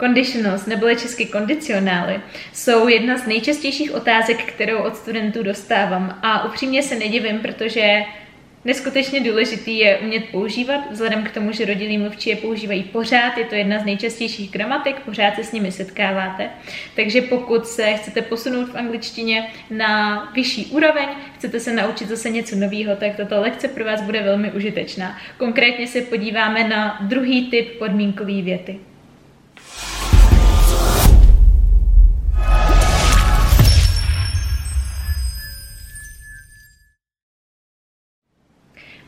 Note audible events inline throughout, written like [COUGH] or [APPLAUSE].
Conditionals, neboli česky kondicionály, jsou jedna z nejčastějších otázek, kterou od studentů dostávám. A upřímně se nedivím, protože Neskutečně důležitý je umět používat, vzhledem k tomu, že rodilí mluvčí je používají pořád, je to jedna z nejčastějších gramatik, pořád se s nimi setkáváte. Takže pokud se chcete posunout v angličtině na vyšší úroveň, chcete se naučit zase něco nového, tak tato lekce pro vás bude velmi užitečná. Konkrétně se podíváme na druhý typ podmínkové věty.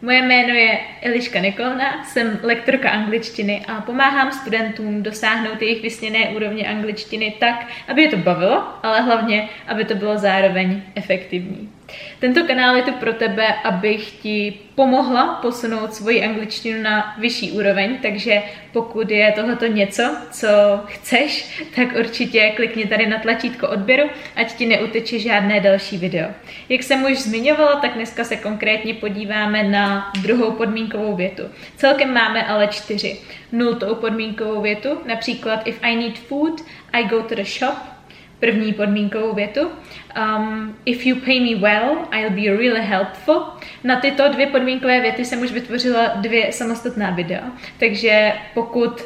Moje jméno je Eliška Nikolna, jsem lektorka angličtiny a pomáhám studentům dosáhnout jejich vysněné úrovně angličtiny tak, aby je to bavilo, ale hlavně, aby to bylo zároveň efektivní. Tento kanál je tu pro tebe, abych ti pomohla posunout svoji angličtinu na vyšší úroveň, takže pokud je tohoto něco, co chceš, tak určitě klikni tady na tlačítko odběru, ať ti neuteče žádné další video. Jak jsem už zmiňovala, tak dneska se konkrétně podíváme na druhou podmínkovou větu. Celkem máme ale čtyři. Nultou podmínkovou větu, například if I need food, I go to the shop, první podmínkovou větu. Um, if you pay me well, I'll be really helpful. Na tyto dvě podmínkové věty jsem už vytvořila dvě samostatná videa, takže pokud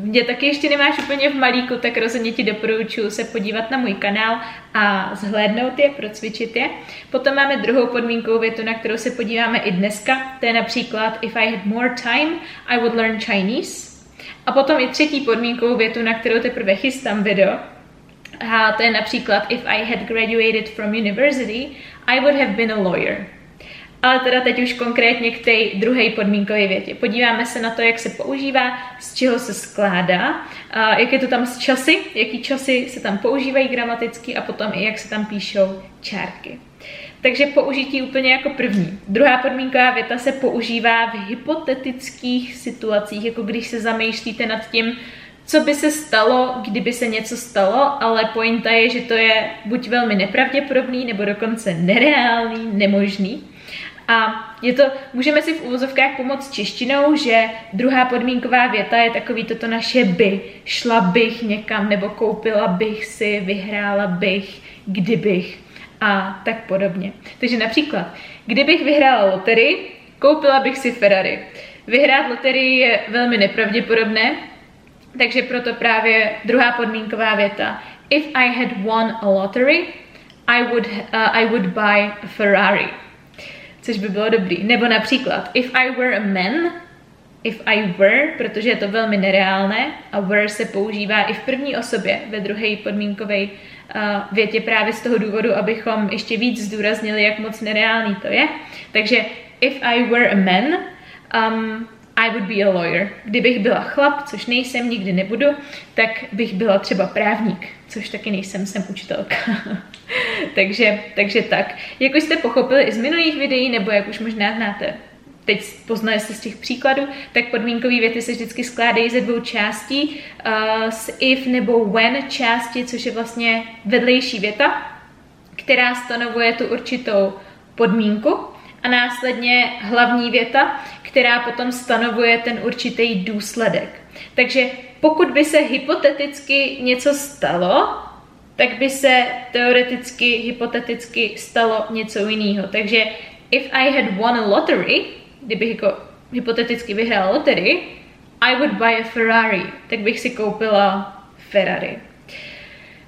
mě taky ještě nemáš úplně v malíku, tak rozhodně ti doporučuji se podívat na můj kanál a zhlédnout je, procvičit je. Potom máme druhou podmínkovou větu, na kterou se podíváme i dneska. To je například If I had more time, I would learn Chinese. A potom i třetí podmínkovou větu, na kterou teprve chystám video, to je například If I had graduated from university, I would have been a lawyer. Ale teda teď už konkrétně k té druhé podmínkové větě. Podíváme se na to, jak se používá, z čeho se skládá, jak je to tam s časy, jaký časy se tam používají gramaticky a potom i jak se tam píšou čárky. Takže použití úplně jako první. Druhá podmínková věta se používá v hypotetických situacích, jako když se zamýšlíte nad tím, co by se stalo, kdyby se něco stalo, ale pointa je, že to je buď velmi nepravděpodobný, nebo dokonce nereálný, nemožný. A je to, můžeme si v úvozovkách pomoct češtinou, že druhá podmínková věta je takový toto naše by. Šla bych někam, nebo koupila bych si, vyhrála bych, kdybych a tak podobně. Takže například, kdybych vyhrála loterii, koupila bych si Ferrari. Vyhrát loterii je velmi nepravděpodobné, takže proto právě druhá podmínková věta. If I had won a lottery, I would, uh, I would buy a Ferrari. Což by bylo dobrý. Nebo například, if I were a man, if I were, protože je to velmi nereálné a were se používá i v první osobě, ve druhé podmínkové uh, větě právě z toho důvodu, abychom ještě víc zdůraznili, jak moc nereálný to je. Takže if I were a man, um, i would be a lawyer. Kdybych byla chlap, což nejsem, nikdy nebudu, tak bych byla třeba právník, což taky nejsem, jsem učitelka. [LAUGHS] takže, takže tak. Jak už jste pochopili i z minulých videí, nebo jak už možná znáte, teď poznali jste z těch příkladů, tak podmínkové věty se vždycky skládají ze dvou částí, uh, s if nebo when části, což je vlastně vedlejší věta, která stanovuje tu určitou podmínku a následně hlavní věta, která potom stanovuje ten určitý důsledek. Takže pokud by se hypoteticky něco stalo, tak by se teoreticky, hypoteticky stalo něco jiného. Takže if I had won a lottery, kdybych jako hypoteticky vyhrál loterii, I would buy a Ferrari, tak bych si koupila Ferrari.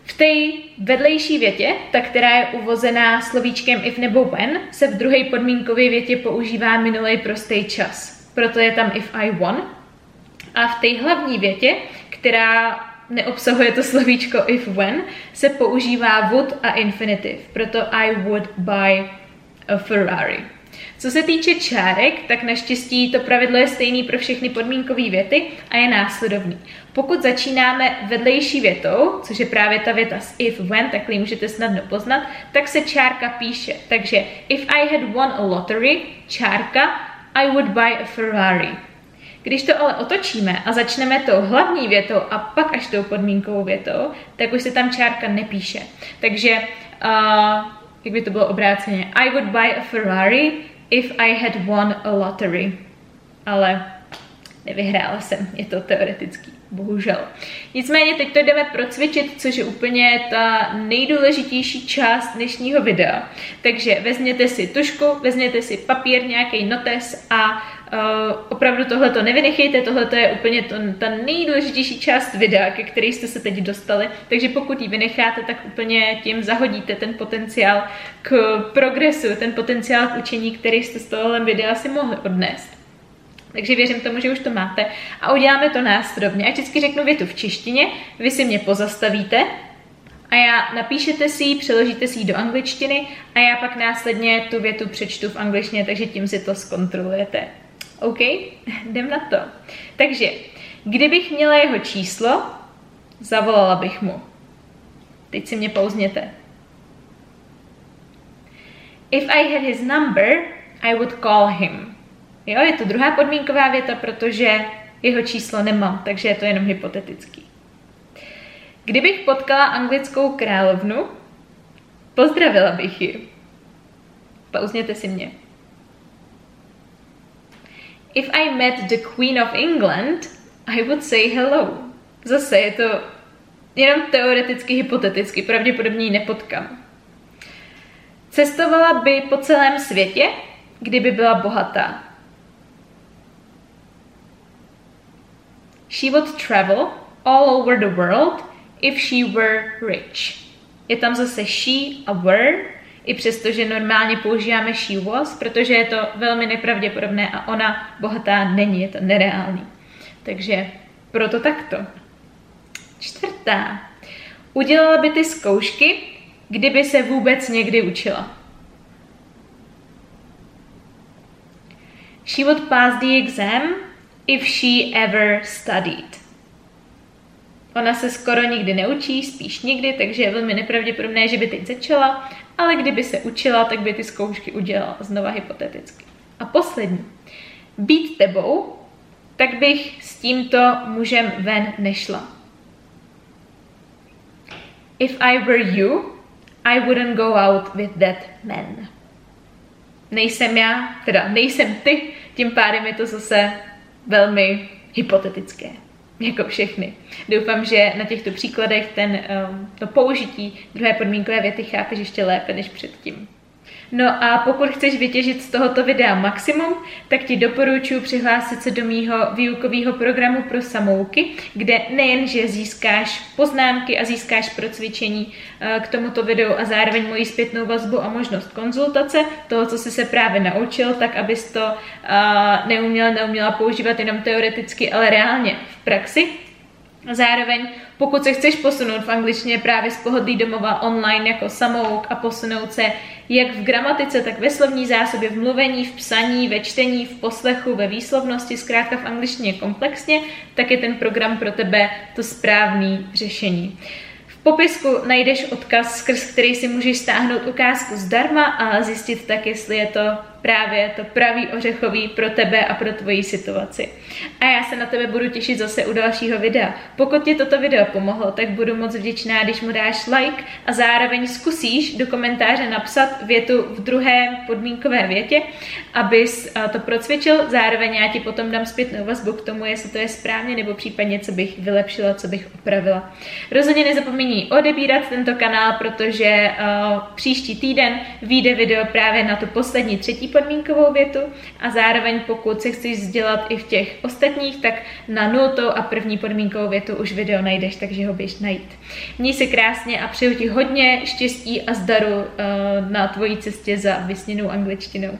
V té vedlejší větě, ta, která je uvozená slovíčkem if nebo when, se v druhé podmínkové větě používá minulý prostý čas. Proto je tam if I won. A v té hlavní větě, která neobsahuje to slovíčko if when, se používá would a infinitive. Proto I would buy a Ferrari. Co se týče čárek, tak naštěstí to pravidlo je stejný pro všechny podmínkové věty a je následovný. Pokud začínáme vedlejší větou, což je právě ta věta s if, when, takhle můžete snadno poznat, tak se čárka píše. Takže if I had won a lottery, čárka, I would buy a Ferrari. Když to ale otočíme a začneme tou hlavní větou a pak až tou podmínkovou větou, tak už se tam čárka nepíše. Takže, uh, jak by to bylo obráceně, I would buy a Ferrari if I had won a lottery. Ale nevyhrála jsem, je to teoretický. Bohužel. Nicméně teď to jdeme procvičit, což je úplně ta nejdůležitější část dnešního videa. Takže vezměte si tušku, vezměte si papír, nějaký notes a Uh, opravdu tohle to nevynechejte, tohle je úplně to, ta nejdůležitější část videa, ke který jste se teď dostali, takže pokud ji vynecháte, tak úplně tím zahodíte ten potenciál k progresu, ten potenciál k učení, který jste z tohohle videa si mohli odnést. Takže věřím tomu, že už to máte. A uděláme to následovně. A vždycky řeknu větu v češtině, vy si mě pozastavíte a já napíšete si ji, přeložíte si ji do angličtiny a já pak následně tu větu přečtu v angličtině, takže tím si to zkontrolujete. OK? Jdem na to. Takže, kdybych měla jeho číslo, zavolala bych mu. Teď si mě pouzněte. If I had his number, I would call him. Jo, je to druhá podmínková věta, protože jeho číslo nemám, takže je to jenom hypotetický. Kdybych potkala anglickou královnu, pozdravila bych ji. Pauzněte si mě. If I met the Queen of England, I would say hello. Zase je to jenom teoreticky, hypoteticky, pravděpodobně ji nepotkám. Cestovala by po celém světě, kdyby byla bohatá. She would travel all over the world if she were rich. Je tam zase she a were, i přesto, že normálně používáme she was, protože je to velmi nepravděpodobné a ona bohatá není, je to nereálný. Takže proto takto. Čtvrtá. Udělala by ty zkoušky, kdyby se vůbec někdy učila. She would pass the exam if she ever studied. Ona se skoro nikdy neučí, spíš nikdy, takže je velmi nepravděpodobné, že by teď začala, ale kdyby se učila, tak by ty zkoušky udělala, znova hypoteticky. A poslední. Být tebou, tak bych s tímto mužem ven nešla. If I were you, I wouldn't go out with that man. Nejsem já, teda nejsem ty, tím pádem je to zase velmi hypotetické jako všechny. Doufám, že na těchto příkladech ten, um, to použití druhé podmínkové věty chápeš ještě lépe než předtím. No a pokud chceš vytěžit z tohoto videa maximum, tak ti doporučuji přihlásit se do mýho výukového programu pro samouky, kde nejenže získáš poznámky a získáš pro cvičení eh, k tomuto videu a zároveň moji zpětnou vazbu a možnost konzultace toho, co jsi se právě naučil, tak abys to uh, neuměla, neuměla používat jenom teoreticky, ale reálně v praxi. Zároveň, pokud se chceš posunout v angličtině právě z pohodlí domova online jako samouk a posunout se jak v gramatice, tak ve slovní zásobě, v mluvení, v psaní, ve čtení, v poslechu, ve výslovnosti, zkrátka v angličtině komplexně, tak je ten program pro tebe to správné řešení. Popisku najdeš odkaz, skrz který si můžeš stáhnout ukázku zdarma a zjistit tak, jestli je to právě to pravý ořechový pro tebe a pro tvoji situaci. A já se na tebe budu těšit zase u dalšího videa. Pokud ti toto video pomohlo, tak budu moc vděčná, když mu dáš like a zároveň zkusíš do komentáře napsat větu v druhé podmínkové větě, abys to procvičil. Zároveň já ti potom dám zpětnou vazbu k tomu, jestli to je správně nebo případně, co bych vylepšila, co bych opravila. Rozhodně nezapomeň odebírat tento kanál, protože uh, příští týden vyjde video právě na tu poslední třetí podmínkovou větu a zároveň pokud se chceš vzdělat i v těch ostatních, tak na nultou a první podmínkovou větu už video najdeš, takže ho běž najít. Měj se krásně a přeju ti hodně štěstí a zdaru uh, na tvojí cestě za vysněnou angličtinou.